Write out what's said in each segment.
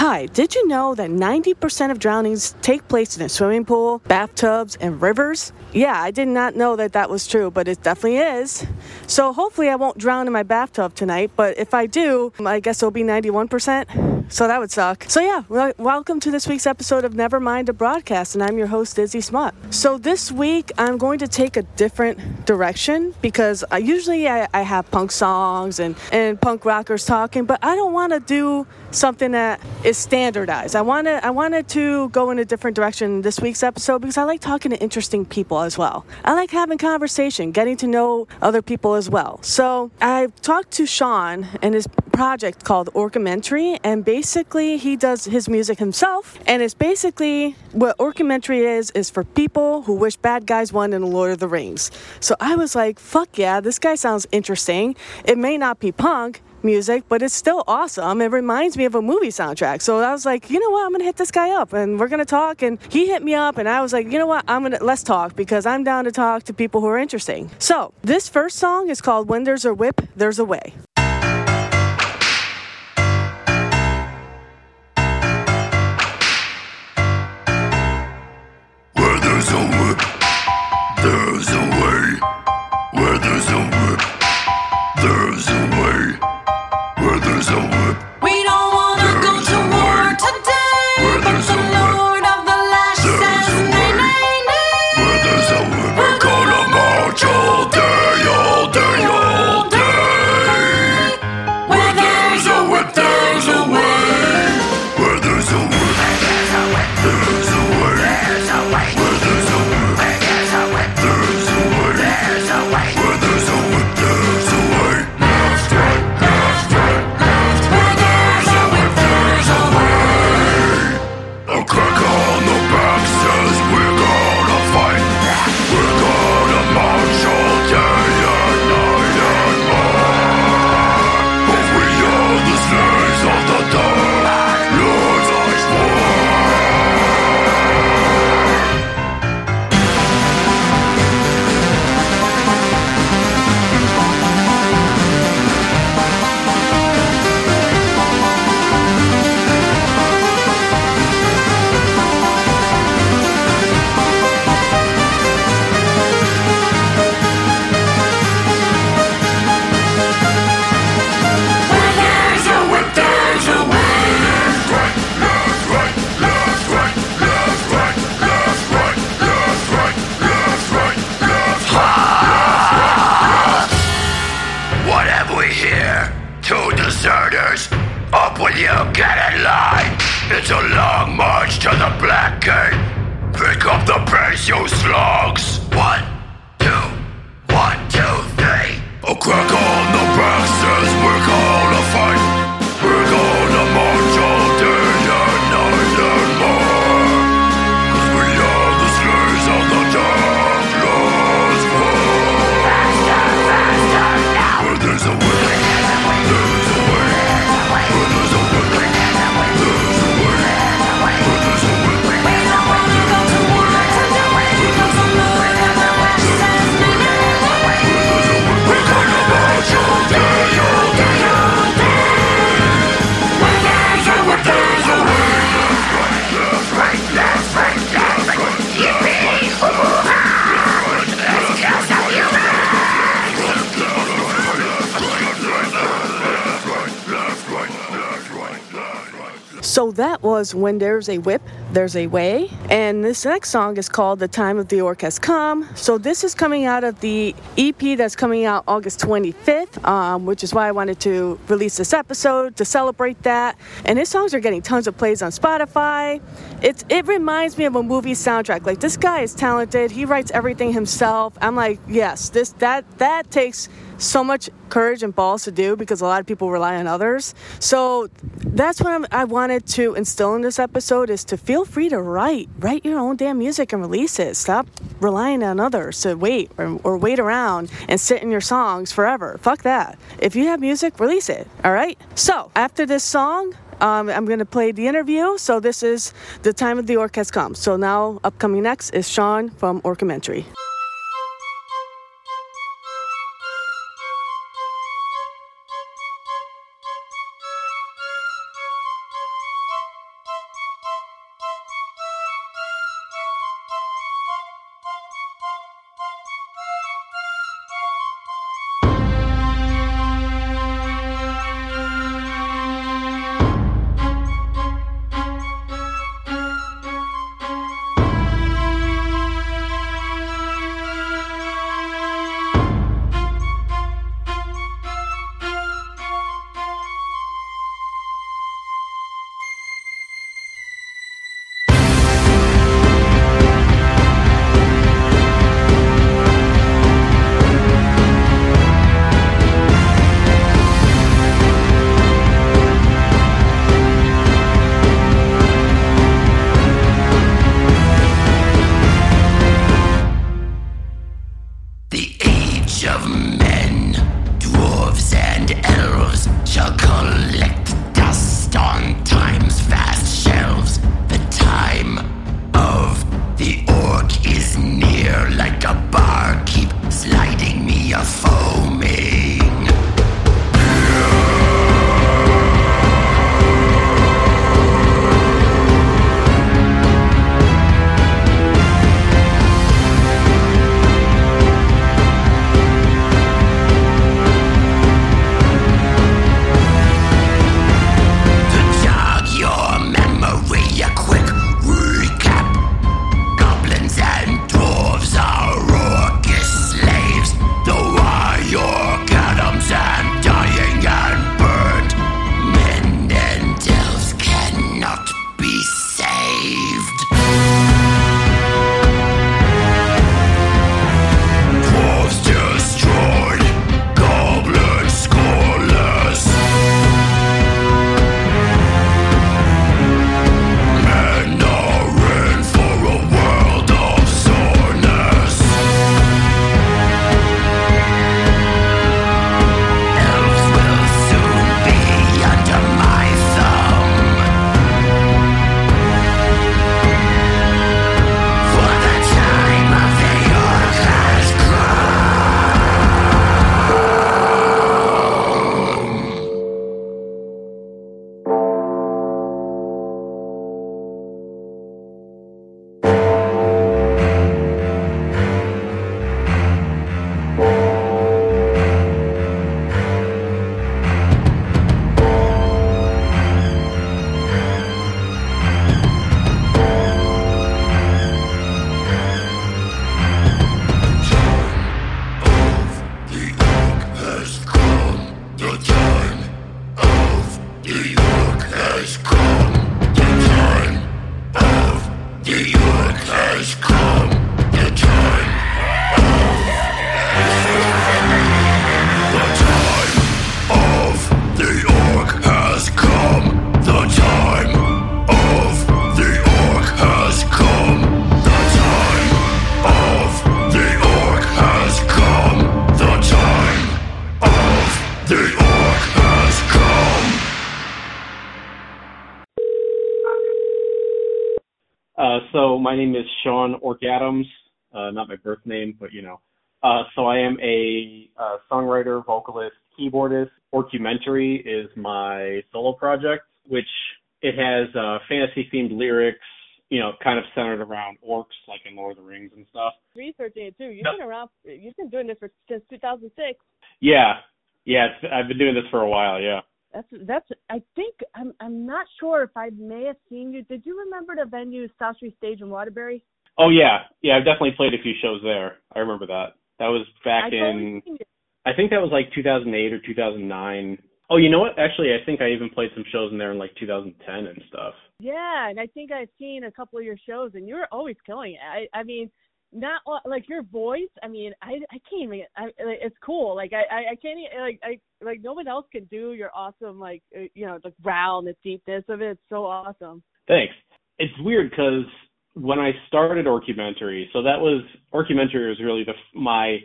Hi, did you know that 90% of drownings take place in a swimming pool, bathtubs, and rivers? Yeah, I did not know that that was true, but it definitely is. So hopefully I won't drown in my bathtub tonight, but if I do, I guess it'll be 91%. So that would suck. So yeah, welcome to this week's episode of Nevermind a Broadcast, and I'm your host, Izzy Smut. So this week I'm going to take a different direction because I, usually I, I have punk songs and, and punk rockers talking, but I don't want to do something that is standardized. I wanted I wanted to go in a different direction this week's episode because I like talking to interesting people as well. I like having conversation, getting to know other people as well. So I talked to Sean and his project called Orcumentary, and basically he does his music himself, and it's basically what Orcumentary is is for people who wish bad guys won in Lord of the Rings. So I was like, fuck yeah, this guy sounds interesting. It may not be punk music, but it's still awesome. It reminds me of a movie soundtrack. So I was like, you know what? I'm gonna hit this guy up and we're gonna talk. And he hit me up, and I was like, you know what? I'm gonna let's talk because I'm down to talk to people who are interesting. So this first song is called "When There's a Whip, There's a Way." There's that was When There's a Whip, There's a Way. And this next song is called The Time of the Orc Has Come. So this is coming out of the EP that's coming out August 25th, um, which is why I wanted to release this episode to celebrate that. And his songs are getting tons of plays on Spotify. It's, it reminds me of a movie soundtrack. Like this guy is talented. He writes everything himself. I'm like, yes, this that that takes so much courage and balls to do because a lot of people rely on others. So that's what I'm, I wanted to instill in this episode is to feel free to write, write your own damn music and release it. Stop relying on others to wait or, or wait around and sit in your songs forever. Fuck that. If you have music, release it. All right. So after this song. Um, I'm going to play the interview. So this is the time of the orc has come. So now upcoming next is Sean from Orcumentary. me a foe, me. So my name is Sean Orc Adams, uh, not my birth name, but you know. Uh, so I am a uh, songwriter, vocalist, keyboardist. Orcumentary is my solo project, which it has uh, fantasy-themed lyrics, you know, kind of centered around orcs, like in Lord of the Rings and stuff. Researching it too. You've Yep. been around. You've been doing this for since 2006. Yeah, yeah, it's, I've been doing this for a while. Yeah. That's that's. I think I'm. I'm not sure if I may have seen you. Did you remember the venue South Street Stage in Waterbury? Oh yeah, yeah. I've definitely played a few shows there. I remember that. That was back I in. you. I think that was like 2008 or 2009. Oh, you know what? Actually, I think I even played some shows in there in like 2010 and stuff. Yeah, and I think I've seen a couple of your shows, and you're always killing it. I, I mean, not like your voice. I mean, I, I can't even. I, it's cool. Like I, I, can't even. Like I, like no one else can do your awesome. Like uh, you know, the growl and the deepness of it. It's so awesome. Thanks. It's weird because when I started Orcumentary, so that was Orcumentary was really the my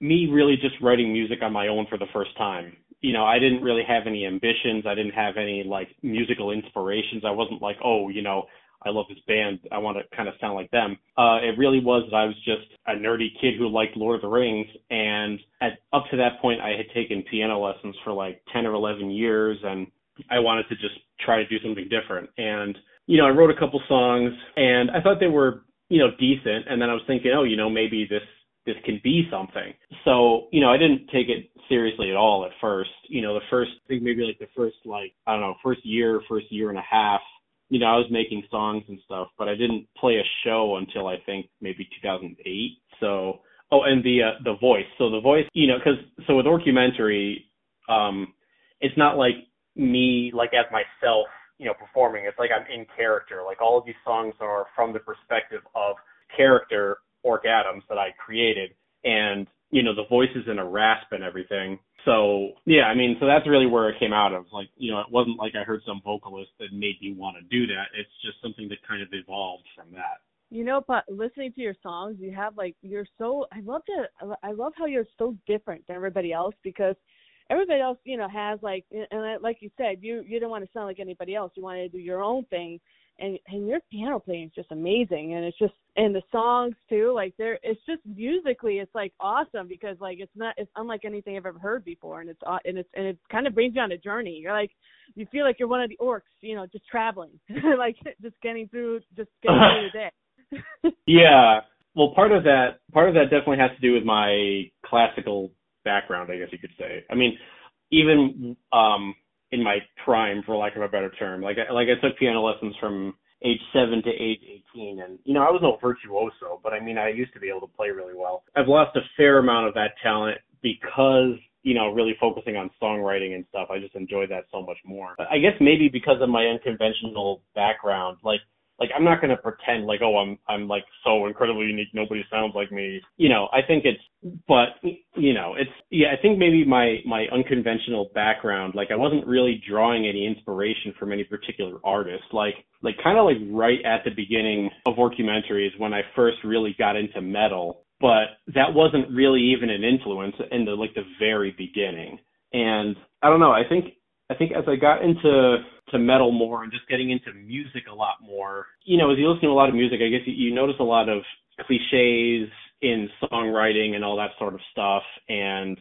me really just writing music on my own for the first time. You know, I didn't really have any ambitions. I didn't have any like musical inspirations. I wasn't like, oh, you know, I love this band. I want to kind of sound like them. Uh, it really was that I was just a nerdy kid who liked Lord of the Rings. And at up to that point, I had taken piano lessons for like 10 or 11 years, and I wanted to just try to do something different. And you know, I wrote a couple songs, and I thought they were you know decent. And then I was thinking, oh, you know, maybe this this can be something. So, you know, I didn't take it seriously at all at first. You know, the first I think maybe like the first like I don't know, first year, first year and a half, you know, I was making songs and stuff, but I didn't play a show until I think maybe 2008. So, oh, and the uh, the voice. So the voice, you know, cuz so with Orcumentary, um it's not like me like as myself, you know, performing. It's like I'm in character. Like all of these songs are from the perspective of character Orc Adams that I created, and you know the voices in a rasp and everything. So yeah, I mean, so that's really where it came out of. Like, you know, it wasn't like I heard some vocalist that made me want to do that. It's just something that kind of evolved from that. You know, but listening to your songs, you have like you're so. I love to. I love how you're so different than everybody else because everybody else, you know, has like, and like you said, you you don't want to sound like anybody else. You want to do your own thing, and and your piano playing is just amazing, and it's just and the songs too. Like they're, it's just musically, it's like awesome because like it's not, it's unlike anything I've ever heard before, and it's and it's and it kind of brings you on a journey. You're like, you feel like you're one of the orcs, you know, just traveling, like just getting through, just getting through the day. Yeah. Well, part of that part of that definitely has to do with my classical background, I guess you could say. I mean, even um in my prime, for lack of a better term, like I, like I took piano lessons from age seven to age eighteen, and you know I was no virtuoso, but I mean I used to be able to play really well. I've lost a fair amount of that talent because you know really focusing on songwriting and stuff. I just enjoy that so much more. I guess maybe because of my unconventional background, like like I'm not gonna pretend like oh I'm I'm like so incredibly unique nobody sounds like me. You know I think it's but you know it's yeah I think maybe my my unconventional background like I wasn't really drawing any inspiration from any particular artist. Like like kind of like right at the beginning of Orcumentary is when I first really got into metal but that wasn't really even an influence in the like the very beginning. And I don't know I think I think as I got into to metal more and just getting into music a lot more, you know, as you listen to a lot of music, I guess you, you notice a lot of cliches in songwriting and all that sort of stuff. And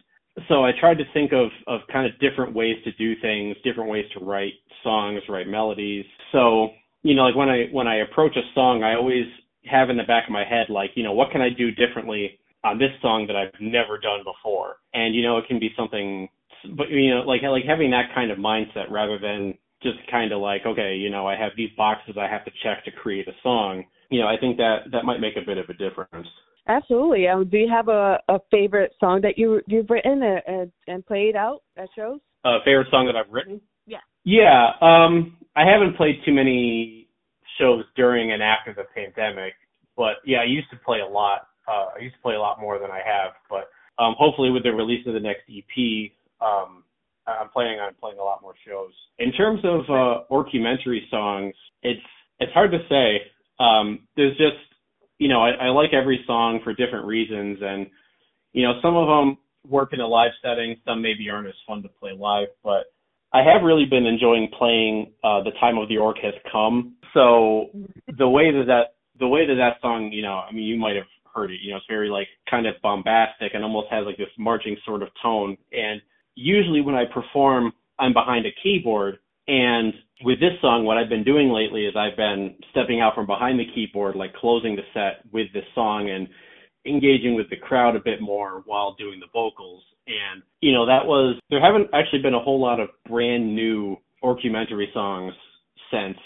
so I tried to think of of kind of different ways to do things, different ways to write songs, write melodies. So, you know, like when I when I approach a song, I always have in the back of my head like, you know, what can I do differently on this song that I've never done before? And you know, it can be something but you know, like like having that kind of mindset rather than just kind of like, okay, you know, I have these boxes I have to check to create a song. You know, I think that that might make a bit of a difference. Absolutely. Um, do you have a, a favorite song that you you've written and, and, played out at shows? A favorite song that I've written? Yeah. Yeah. Um, I haven't played too many shows during and after the pandemic. But yeah, I used to play a lot. Uh, I used to play a lot more than I have. But um, hopefully, with the release of the next EP, um, I'm planning on playing a lot more shows. In terms of uh, orcumentary songs, it's it's hard to say. Um, there's just you know I, I like every song for different reasons, and you know some of them work in a live setting, some maybe aren't as fun to play live, but I have really been enjoying playing uh, "The Time of the Orc Has Come." So the way that that the way that that song, you know, I mean, you might have heard it. You know, it's very like kind of bombastic and almost has like this marching sort of tone. And usually when I perform, I'm behind a keyboard. And with this song, what I've been doing lately is I've been stepping out from behind the keyboard, like closing the set with this song and engaging with the crowd a bit more while doing the vocals. And, you know, that was, there haven't actually been a whole lot of brand new orcumentary songs since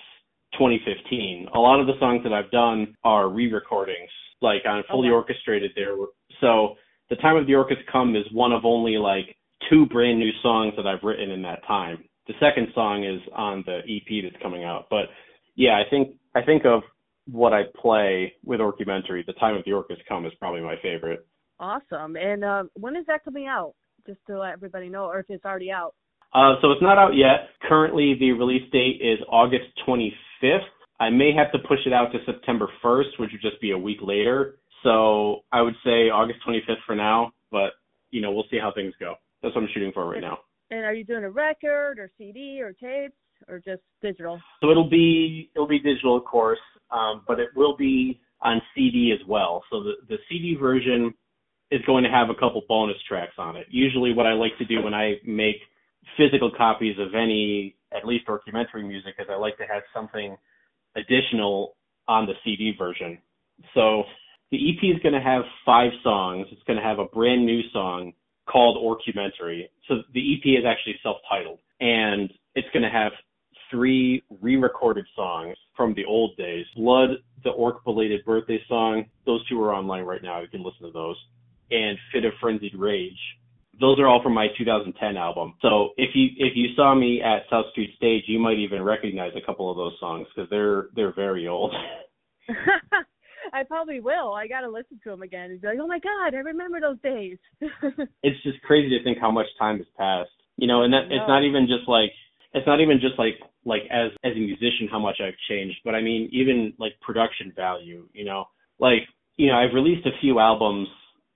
2015. A lot of the songs that I've done are re-recordings, like on fully Okay. orchestrated there. So the time of the orc come is one of only like two brand new songs that I've written in that time. The second song is on the EP that's coming out. But yeah, I think I think of what I play with orcumentary. The time of the orc has come is probably my favorite. Awesome. And uh, when is that coming out? Just to let everybody know, or if it's already out. Uh, so it's not out yet. Currently, the release date is August 25th. I may have to push it out to September 1st, which would just be a week later. So I would say August 25th for now, but you know we'll see how things go. That's what I'm shooting for right now. And are you doing a record or CD or tapes or just digital? So it'll be it'll be digital, of course, um, but it will be on CD as well. So the the CD version is going to have a couple bonus tracks on it. Usually, what I like to do when I make physical copies of any at least Orcumentary music is I like to have something additional on the CD version. So the EP is going to have five songs. It's going to have a brand new song called Orcumentary. So the EP is actually self-titled, and it's going to have three re-recorded songs from the old days. Blood, the Orc Belated Birthday song. Those two are online right now. You can listen to those. And Fit of Frenzied Rage. Those are all from my 2010 album. So if you if you saw me at South Street Stage, you might even recognize a couple of those songs because they're they're very old. I probably will. I gotta listen to them again and be like, oh my god, I remember those days. it's just crazy to think how much time has passed. You know, and that it's not even just like it's not even just like like as as a musician how much I've changed, but I mean even like production value, you know. Like, you know, I've released a few albums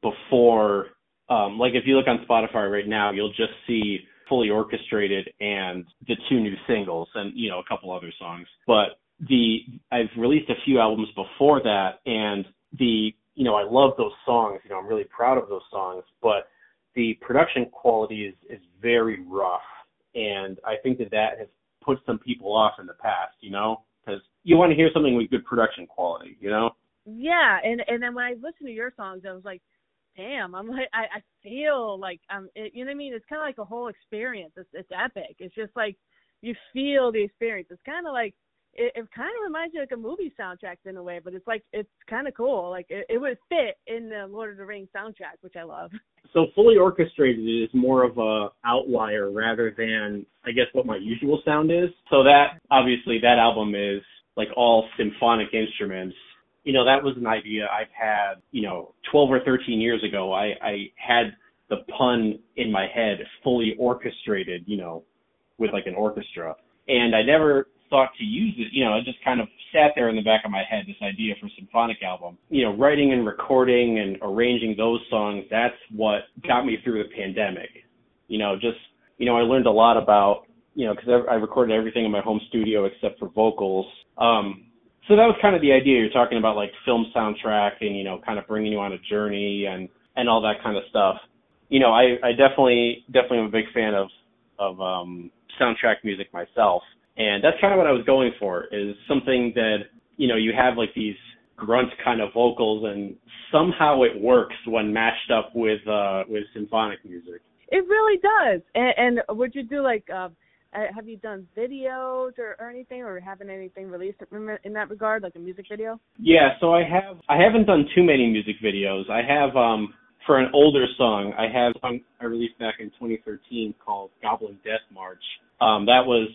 before um like if you look on Spotify right now, you'll just see fully orchestrated and the two new singles and you know a couple other songs. But the I've released a few albums before that and the you know, I love those songs, you know, I'm really proud of those songs, but the production quality is is very rough and I think that that has put some people off in the past, you know, because you want to hear something with good production quality, you know. yeah, and and then when I listened to your songs, I was like, damn, I'm like, I, I feel like I'm, it, you know what I mean? It's kind of like a whole experience. It's it's epic. It's just like you feel the experience. It's kind of like it, it kind of reminds you like a movie soundtrack in a way, but it's like it's kind of cool. Like it, it would fit in the Lord of the Rings soundtrack, which I love. So fully orchestrated is more of a outlier rather than I guess what my usual sound is. So that obviously that album is like all symphonic instruments. You know, that was an idea I've had, you know, 12 or 13 years ago. I, I had the pun in my head fully orchestrated, you know, with like an orchestra. And I never thought to use it, you know, it just kind of sat there in the back of my head, this idea for a symphonic album. You know, writing and recording and arranging those songs, that's what got me through the pandemic. You know, just, you know, I learned a lot about, you know, because I, recorded everything in my home studio except for vocals. Um, so that was kind of the idea. You're talking about like film soundtrack and, you know, kind of bringing you on a journey and, and all that kind of stuff. You know, I, I definitely, definitely am a big fan of, of, um, soundtrack music myself. And that's kind of what I was going for is something that, you know, you have like these grunt kind of vocals and somehow it works when mashed up with, uh, with symphonic music. It really does. And, and would you do like, uh, uh, have you done videos or, or anything, or having anything released in, in that regard, like a music video? Yeah, so I have I haven't done too many music videos. I have um for an older song, I have a song I released back in 2013 called Goblin Death March. Um that was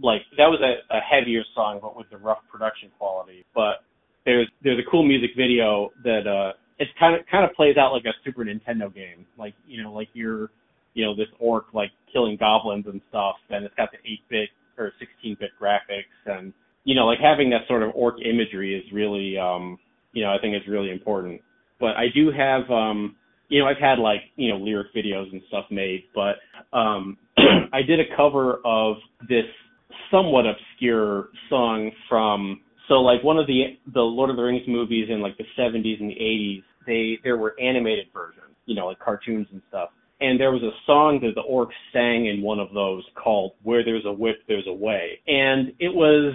like that was a, a heavier song, but with the rough production quality. But there's there's a cool music video that uh it's kind of kind of plays out like a Super Nintendo game, like you know, like you're you know this orc like killing goblins and stuff, and it's got the 8-bit or 16-bit graphics, and you know, like having that sort of orc imagery is really um you know I think is really important. But I do have um you know, I've had like, you know, lyric videos and stuff made, but um I did a cover of this somewhat obscure song from so like one of the the Lord of the Rings movies in like the 70s and the 80s, they there were animated versions, you know, like cartoons and stuff. And there was a song that the orcs sang in one of those called "Where There's a Whip, There's a Way," and it was.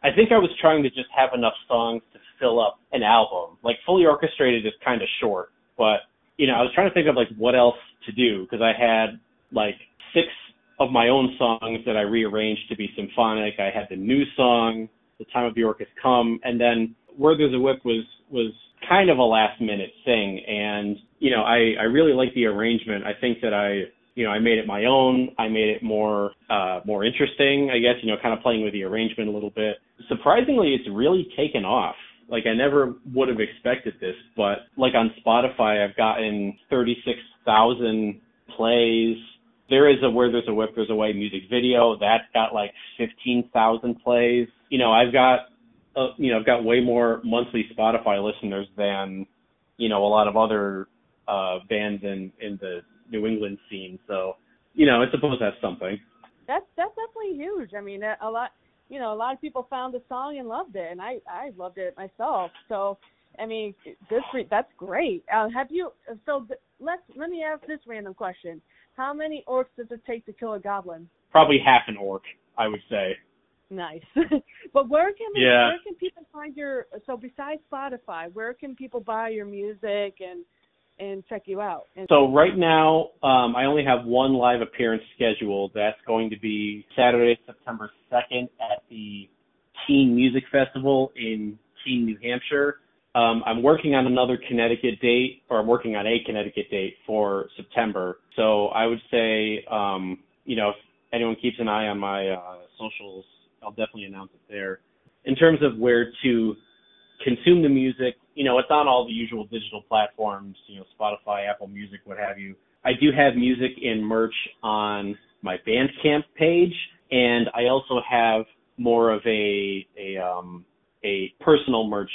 I think I was trying to just have enough songs to fill up an album. Like fully orchestrated is kind of short, but you know, I was trying to think of like what else to do because I had like six of my own songs that I rearranged to be symphonic. I had the new song, "The Time of the Orc Has Come," and then "Where There's a Whip" was was kind of a last minute thing. And you know, I I really like the arrangement. I think that I you know I made it my own. I made it more uh more interesting. I guess you know, kind of playing with the arrangement a little bit. Surprisingly, it's really taken off. Like I never would have expected this, but like on Spotify, I've gotten 36,000 plays. There is a Where There's a Whip, There's a Way music video. That's got like 15,000 plays. You know, I've got, uh, you know, I've got way more monthly Spotify listeners than, you know, a lot of other uh bands in in the New England scene. So, you know, I suppose that's something. That's that's definitely huge. I mean, a lot you know, a lot of people found the song and loved it, and I I loved it myself. So, I mean, good for that's great. Uh, have you? So th- let's let me ask this random question: How many orcs does it take to kill a goblin? Probably half an orc, I would say. Nice. but where can we, Yeah. where can people find your? So besides Spotify, where can people buy your music and and check you out? And So right now, um, I only have one live appearance scheduled. That's going to be Saturday, September 2nd at the Keene Music Festival in Keene, New Hampshire. Um, I'm working on another Connecticut date, or I'm working on a Connecticut date for September. So I would say, um, you know, if anyone keeps an eye on my uh, socials, I'll definitely announce it there. In terms of where to consume the music, you know, it's on all the usual digital platforms, you know, Spotify, Apple Music, what have you. I do have music and merch on my Bandcamp page, and I also have more of a a um a personal merch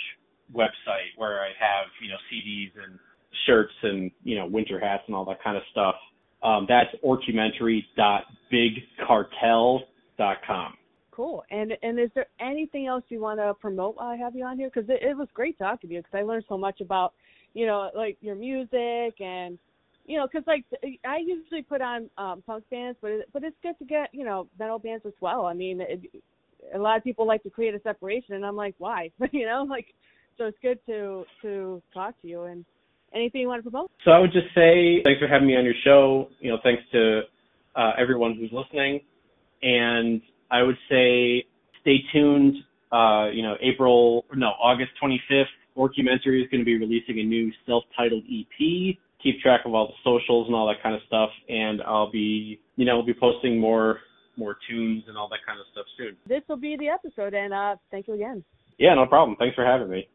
website where I have, you know, CDs and shirts and, you know, winter hats and all that kind of stuff. Um, that's orcumentary.bigcartel.com. cool. And and is there anything else you want to promote while I have you on here? Because it, it was great talking to you. Because I learned so much about, you know, like your music and. You know, because like I usually put on um punk bands, but it, but it's good to get you know metal bands as well. I mean, it, a lot of people like to create a separation, and I'm like, why? But you know, like so it's good to to talk to you. And anything you want to promote? So I would just say thanks for having me on your show. You know, thanks to uh, everyone who's listening, and I would say stay tuned. Uh, you know, April no August 25th, Orcumentary is going to be releasing a new self-titled EP. Keep track of all the socials and all that kind of stuff, and I'll be you know we'll be posting more more tunes and all that kind of stuff soon. This will be the episode, and uh thank you again. Yeah, no problem. Thanks for having me.